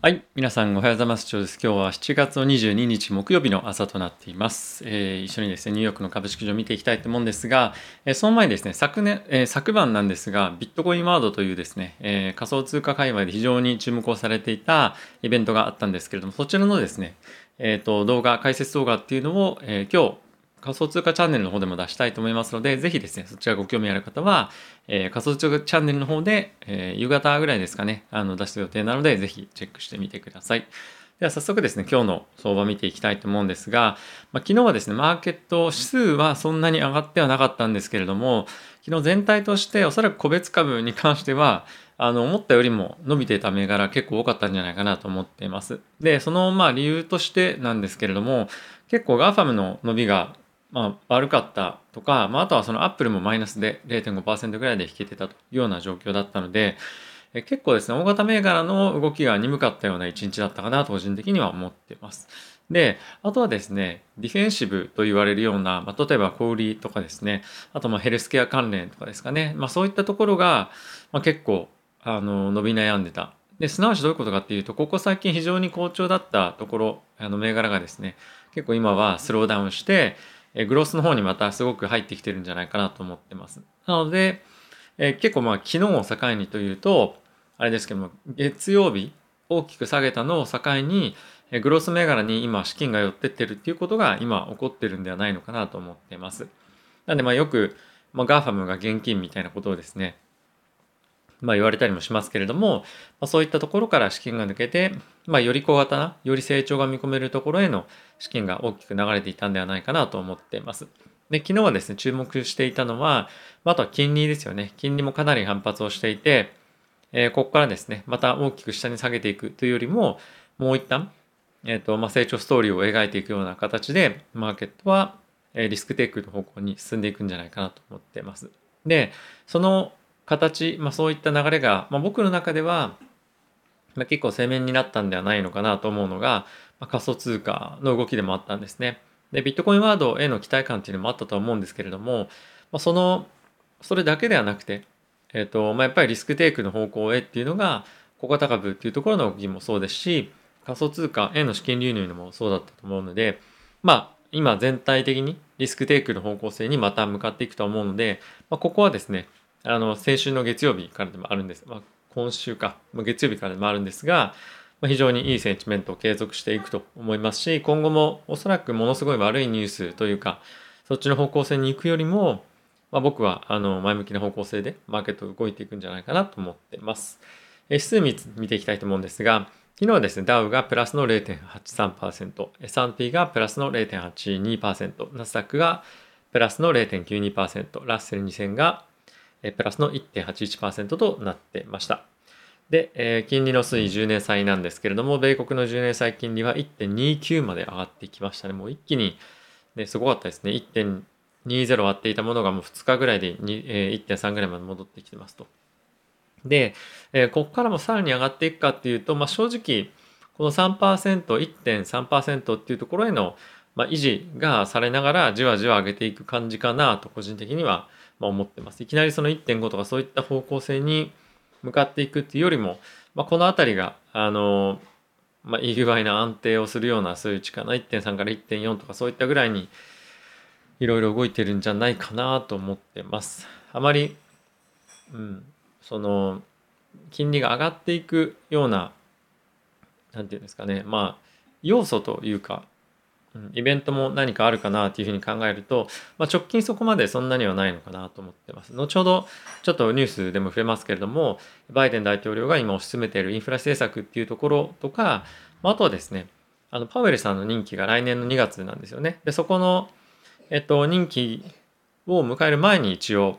はい。皆さんおはようございます。今日は7月22日木曜日の朝となっています。えー、一緒にですね、ニューヨークの株式市場を見ていきたいと思うんですが、えー、その前にですね、昨年、えー、昨晩なんですが、ビットコインワードというですね、え仮想通貨界隈で非常に注目をされていたイベントがあったんですけれども、そちらのですね、えっ、と、動画、解説動画っていうのを、え今日、仮想通貨チャンネルの方でも出したいと思いますので、ぜひですね、そちらご興味ある方は、えー、仮想通貨チャンネルの方で、えー、夕方ぐらいですかね、あの出す予定なので、ぜひチェックしてみてください。では早速ですね、今日の相場見ていきたいと思うんですが、まあ、昨日はですね、マーケット指数はそんなに上がってはなかったんですけれども、昨日全体としておそらく個別株に関しては、あの、思ったよりも伸びていた銘柄結構多かったんじゃないかなと思っています。で、そのまあ理由としてなんですけれども、結構 GAFAM の伸びがまあ、悪かったとか、まあ、あとはそのアップルもマイナスで0.5%ぐらいで引けてたというような状況だったので、え結構ですね、大型銘柄の動きが鈍かったような一日だったかな個人的には思ってます。で、あとはですね、ディフェンシブと言われるような、まあ、例えば小売りとかですね、あとまヘルスケア関連とかですかね、まあ、そういったところが、ま、結構あの伸び悩んでた。で、すなわちどういうことかっていうと、ここ最近非常に好調だったところ、あの銘柄がですね、結構今はスローダウンして、えグロスの方にまたすごく入ってきてるんじゃないかなと思ってます。なので、え結構まあ昨日を境にというと、あれですけども、月曜日大きく下げたのを境に、えグロース銘柄に今資金が寄ってってるっていうことが今起こってるんではないのかなと思ってます。なんでまあよく、まあ、 GAFAM が現金みたいなことをですね、まあ、言われたりもしますけれども、まあ、そういったところから資金が抜けて、まあ、より小型な、より成長が見込めるところへの資金が大きく流れていたんではないかなと思っています。で、昨日はですね、注目していたのは、あとは金利ですよね。金利もかなり反発をしていて、えー、ここからですね、また大きく下に下げていくというよりも、もう一旦、えっ、ー、と、まあ、成長ストーリーを描いていくような形で、マーケットは、えリスクテイクの方向に進んでいくんじゃないかなと思っています。で、その形、まあ、そういった流れが、まあ、僕の中では、まあ、結構鮮明になったんではないのかなと思うのが、まあ、仮想通貨の動きでもあったんですね。で、ビットコインワードへの期待感っていうのもあったと思うんですけれども、まあ、その、それだけではなくて、えっ、ー、と、まあ、やっぱりリスクテイクの方向へっていうのが、小型株っていうところの動きもそうですし、仮想通貨への資金流入もそうだったと思うので、まあ、今全体的にリスクテイクの方向性にまた向かっていくと思うので、まあ、ここはですね、あの、先週の月曜日からでもあるんです。まあ、今週か、まあ、月曜日からでもあるんですが、まあ、非常にいいセンチメントを継続していくと思いますし、今後もおそらくものすごい悪いニュースというか、そっちの方向性に行くよりも、まあ、僕はあの前向きな方向性でマーケット動いていくんじゃないかなと思ってます。指数見ていきたいと思うんですが、昨日はですね、ダウがプラスの0.83%、S&P がプラスの0.82%、ナスダックがプラスの0.92%、ラッセル2000がプラスの1.81%となってました。で、え、金利の推移10年債なんですけれども、米国の10年債金利は1.29まで上がってきましたね。もう一気に、ね、すごかったですね。1.20割っていたものがもう2日ぐらいでえー、1.3ぐらいまで戻ってきてますと。で、え、ここからもさらに上がっていくかっていうと、まあ、正直、この3%、1.3%っていうところへの、まあ、維持がされながらじわじわ上げていく感じかなと個人的にはまあ、思ってます。いきなりその1.5とかそういった方向性に向かっていくっていうよりも、まあ、この辺りが、あの、まあ、いい具合な安定をするような数値かな。1.3から1.4とかそういったぐらいにいろいろ動いてるんじゃないかなと思ってます。あまり、うん、その、金利が上がっていくような、なんていうんですかね、まあ、要素というか、イベントも何かあるかなっていうふうに考えると、まあ、直近そこまでそんなにはないのかなと思ってます。後ほどちょっとニュースでも触れますけれども、バイデン大統領が今推し進めているインフラ政策っていうところとか、あとはですね、あのパウエルさんの任期が来年の2月なんですよね。で、そこの、えっと、任期を迎える前に一応、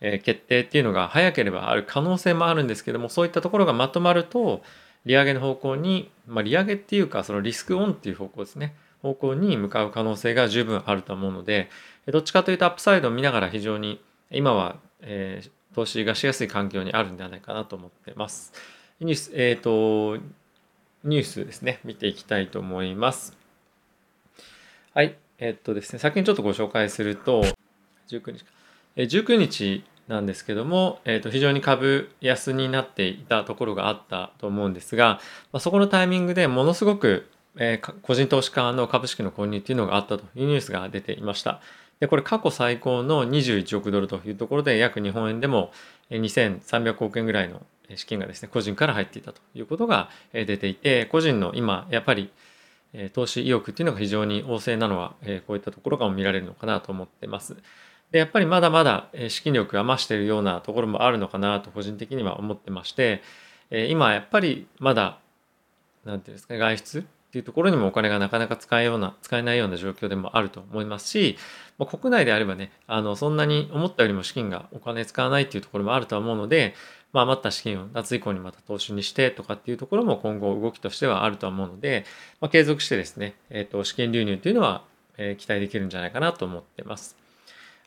えー、決定っていうのが早ければある可能性もあるんですけども、そういったところがまとまると、利上げの方向に、まあ、利上げっていうか、そのリスクオンっていう方向ですね。方向に向かう可能性が十分あると思うので、どっちかというとアップサイドを見ながら非常に今は、えー、投資がしやすい環境にあるんではないかなと思ってます。ニュース、えっ、ー、と、ニュースですね、見ていきたいと思います。はい。えっ、ー、とですね、先にちょっとご紹介すると、19日か。19日なんですけども、えー、と非常に株安になっていたところがあったと思うんですが、まあ、そこのタイミングでものすごく、えー、個人投資家の株式の購入っていうのがあったというニュースが出ていました。でこれ過去最高の21億ドルというところで約日本円でも2300億円ぐらいの資金がですね個人から入っていたということが出ていて個人の今やっぱり投資意欲っていうのが非常に旺盛なのはこういったところが見られるのかなと思ってます。でやっぱりまだまだ資金力が増しているようなところもあるのかなと個人的には思ってまして今やっぱりまだ何て言うんですか外出っていうところにもお金がなかなか使えような使えないような状況でもあると思いますし、まあ、国内であればねあのそんなに思ったよりも資金がお金使わないっていうところもあるとは思うので、まあ、余った資金を夏以降にまた投資にしてとかっていうところも今後動きとしてはあるとは思うので、まあ、継続してですね、えー、と資金流入というのは、え期待できるんじゃないかなと思ってます。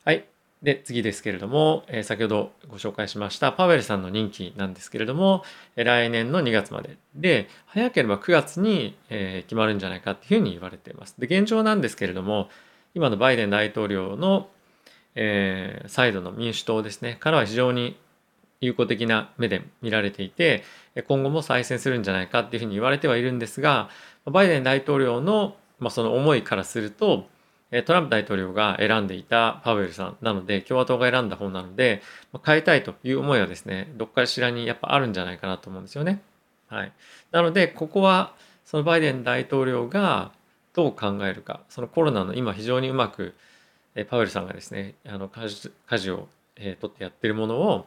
はい。で、次ですけれども、え、先ほどご紹介しましたパウエルさんの任期なんですけれども、え、来年の2月までで、早ければ9月に、え、決まるんじゃないかっていうふうに言われています。で、現状なんですけれども、今のバイデン大統領の、えー、サイドの民主党ですね、からは非常に友好的な目で見られていて、今後も再選するんじゃないかっていうふうに言われてはいるんですが、バイデン大統領の、まあ、その思いからすると、トランプ大統領が選んでいたパウエルさんなので、共和党が選んだ方なので、変えたいという思いはですね、どっかしらにやっぱあるんじゃないかなと思うんですよね。はい。なので、ここは、そのバイデン大統領がどう考えるか、そのコロナの今非常にうまく、パウエルさんがですね、あの舵を、え、取ってやってるものを、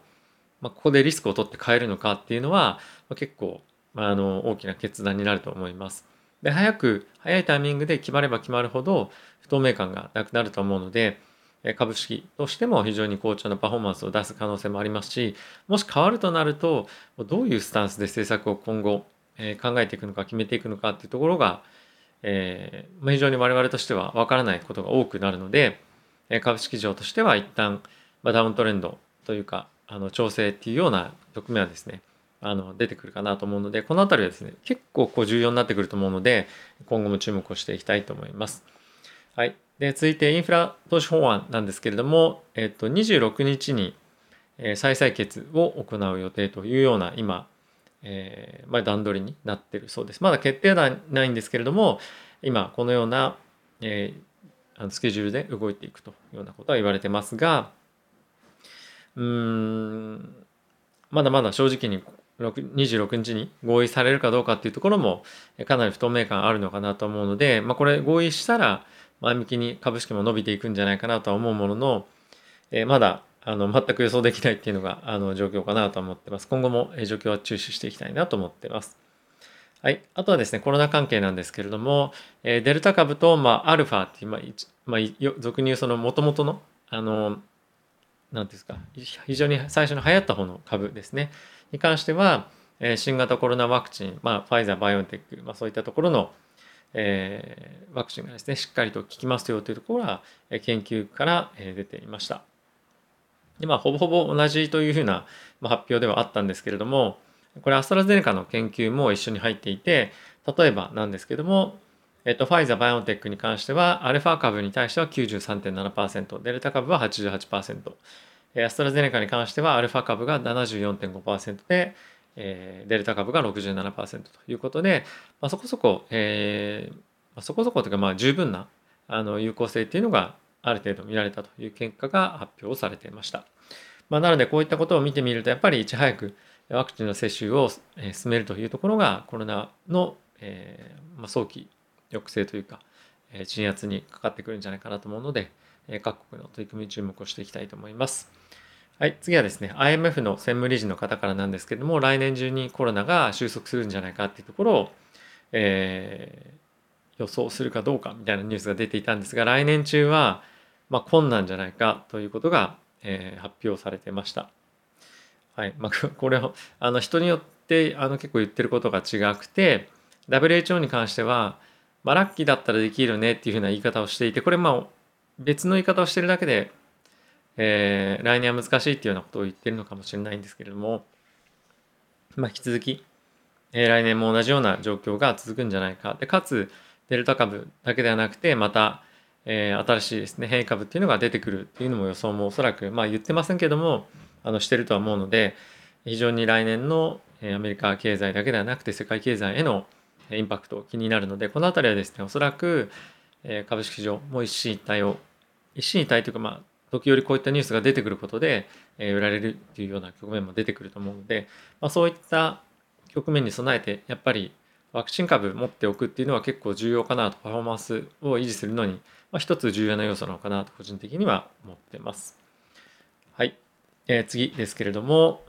まあ、ここでリスクを取って変えるのかっていうのは、結構、あの大きな決断になると思います。で早く早いタイミングで決まれば決まるほど不透明感がなくなると思うので株式としても非常に好調なパフォーマンスを出す可能性もありますしもし変わるとなるとどういうスタンスで政策を今後考えていくのか決めていくのかっていうところが、えー、非常に我々としては分からないことが多くなるので株式市場としては一旦ダウントレンドというかあの調整っていうような局面はですねあの出てくるかなと思うのでこの辺りはですね結構こう重要になってくると思うので今後も注目をしていきたいと思います。はい、で続いてインフラ投資法案なんですけれども、えっと、26日に再採決を行う予定というような今、えーまあ、段取りになってるそうです。まだ決定はないんですけれども今このような、えー、あのスケジュールで動いていくというようなことは言われてますがうーんまだまだ正直に26日に合意されるかどうかっていうところもかなり不透明感あるのかなと思うので、まあ、これ合意したら前向きに株式も伸びていくんじゃないかなとは思うものの、えー、まだあの全く予想できないっていうのがあの状況かなと思ってます。今後も状況は注視していきたいなと思ってます。はい。あとはですね、コロナ関係なんですけれども、えー、デルタ株と、まあ、アルファっていう、まあ、まあ、俗に言うその元々の、あの、なんですか、非常に最初に流行った方の株ですね。に関しては、え新型コロナワクチン、まあ、ファイザー、 BioNTech、まあ、そういったところの、えー、ワクチンがですね、しっかりと効きますよというところは、え研究から、え出ていました。で、まあ、ほぼほぼ同じというふうな、ま発表ではあったんですけれども、これアストラゼネカの研究も一緒に入っていて、例えばなんですけども、えっと、ファイザー、 BioNTech に関しては、アルファ株に対しては93.7%、デルタ株は88%、アストラゼネカに関してはアルファ株が74.5%で、えー、デルタ株が67%ということで、まあ、そこそこ、えーまあ、そこそこというかまあ十分なあの有効性っていうのがある程度見られたという結果が発表されていました。まあ、なのでこういったことを見てみるとやっぱりいち早くワクチンの接種を進めるというところがコロナの、えーまあ、早期抑制というか鎮圧にかかってくるんじゃないかなと思うので各国の取り組みに注目をしていきたいと思います。はい、次はですね、IMF の専務理事の方からなんですけども、来年中にコロナが収束するんじゃないかっていうところを、えー、予想するかどうかみたいなニュースが出ていたんですが、来年中は、まあ、困難じゃないかということが、えー、発表されてました。はい。まあ、これを、あの、人によって、あの、結構言ってることが違くて、WHO に関しては、まあ、ラッキーだったらできるねっていうふうな言い方をしていて、これ、まあ、別の言い方をしてるだけで、えー、来年は難しいっていうようなことを言ってるのかもしれないんですけれども、まあ、引き続き、えー、来年も同じような状況が続くんじゃないか。で、かつ、デルタ株だけではなくて、また、えー、新しいですね変異株っていうのが出てくるっていうのも予想もおそらくまあ言ってませんけどもあのしてるとは思うので非常に来年のアメリカ経済だけではなくて世界経済へのインパクト気になるのでこの辺りはですねおそらく株式市場も一進一退を一進一退というかまあ時折こういったニュースが出てくることでえ売られるっていうような局面も出てくると思うので、まあ、そういった局面に備えてやっぱりワクチン株持っておくっていうのは結構重要かなとパフォーマンスを維持するのに、まあ、一つ重要な要素なのかなと個人的には思ってます。はい、えー、次ですけれども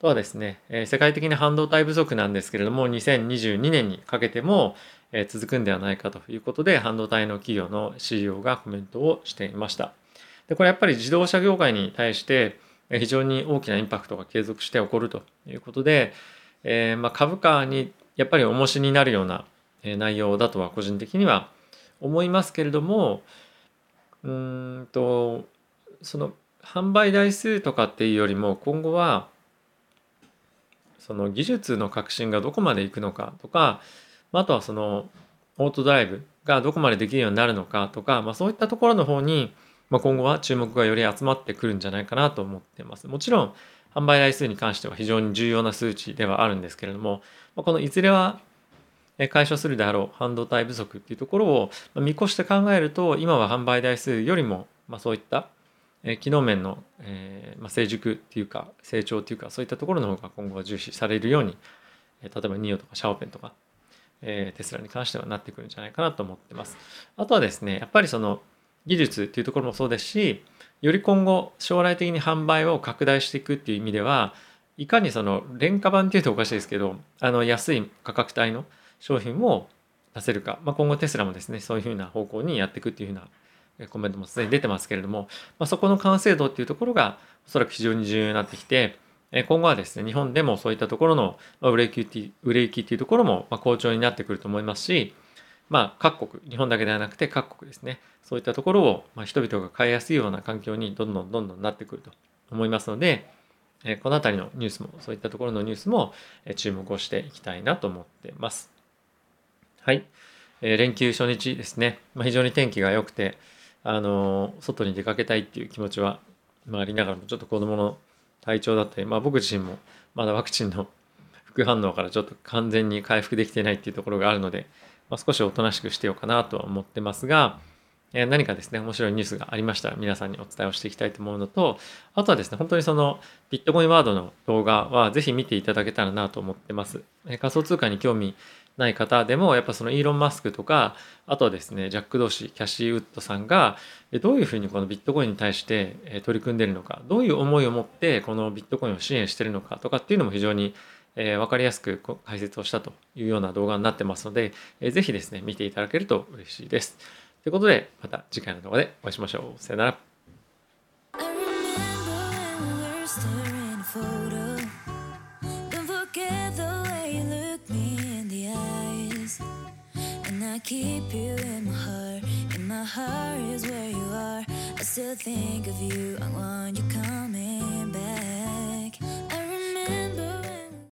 とはですね、えー、世界的に半導体不足なんですけれども2022年にかけても、え、続くんではないかということで半導体の企業の CEO がコメントをしていました。でこれやっぱり自動車業界に対して非常に大きなインパクトが継続して起こるということで、えー、ま、株価にやっぱり重しになるような内容だとは個人的には思いますけれどもうんとその販売台数とかっていうよりも今後はその技術の革新がどこまでいくのかとかあとはそのオートドライブがどこまでできるようになるのかとか、まあ、そういったところの方に、まあ、今後は注目がより集まってくるんじゃないかなと思ってます。もちろん販売台数に関しては非常に重要な数値ではあるんですけれども、まあ、このいずれは解消するであろう半導体不足っていうところを見越して考えると今は販売台数よりも、まあ、そういった機能面の、えーまあ、成熟っていうか成長っていうかそういったところの方が今後は重視されるように例えばニオとかシャオペンとか、え、テスラに関してはなってくるんじゃないかなと思ってます。あとはですねやっぱりその技術っていうところもそうですしより今後将来的に販売を拡大していくっていう意味ではいかにその廉価版っていうとおかしいですけどあの安い価格帯の商品を出せるか、まあ、今後テスラもですねそういうふうな方向にやっていくっていうふうなコメントもすでに出てますけれども、まあ、そこの完成度っていうところがおそらく非常に重要になってきて今後はですね日本でもそういったところの売れ行き売れ行きっていうところも好調になってくると思いますしまあ各国日本だけではなくて各国ですねそういったところをま人々が買いやすいような環境にどんどんどんどんなってくると思いますのでえこの辺りのニュースもそういったところのニュースもえ注目をしていきたいなと思ってます。はい。えー、連休初日ですね。まあ、非常に天気が良くて、あの、外に出かけたいっていう気持ちは、まあ、ありながらも、ちょっと子供の体調だったり、まあ、僕自身もまだワクチンの 副反応からちょっと完全に回復できてないっていうところがあるので、まあ、少しおとなしくしてようかなとは思ってますが、えー、何かですね、面白いニュースがありましたら皆さんにお伝えをしていきたいと思うのと、あとはですね、本当にそのビットコインワードの動画はぜひ見ていただけたらなと思ってます。えー、仮想通貨に興味ない方でもやっぱそのイーロン・マスクとかあとはですねジャック・ドーシーキャシー・ウッドさんがどういうふうにこのビットコインに対して取り組んでいるのかどういう思いを持ってこのビットコインを支援してるのかとかっていうのも非常に分かりやすく解説をしたというような動画になってますので是非ですね見ていただけると嬉しいです。ということでまた次回の動画でお会いしましょう。さよなら。Keep you in my heart, and my heart is where you are. I still think of you, I want you coming back.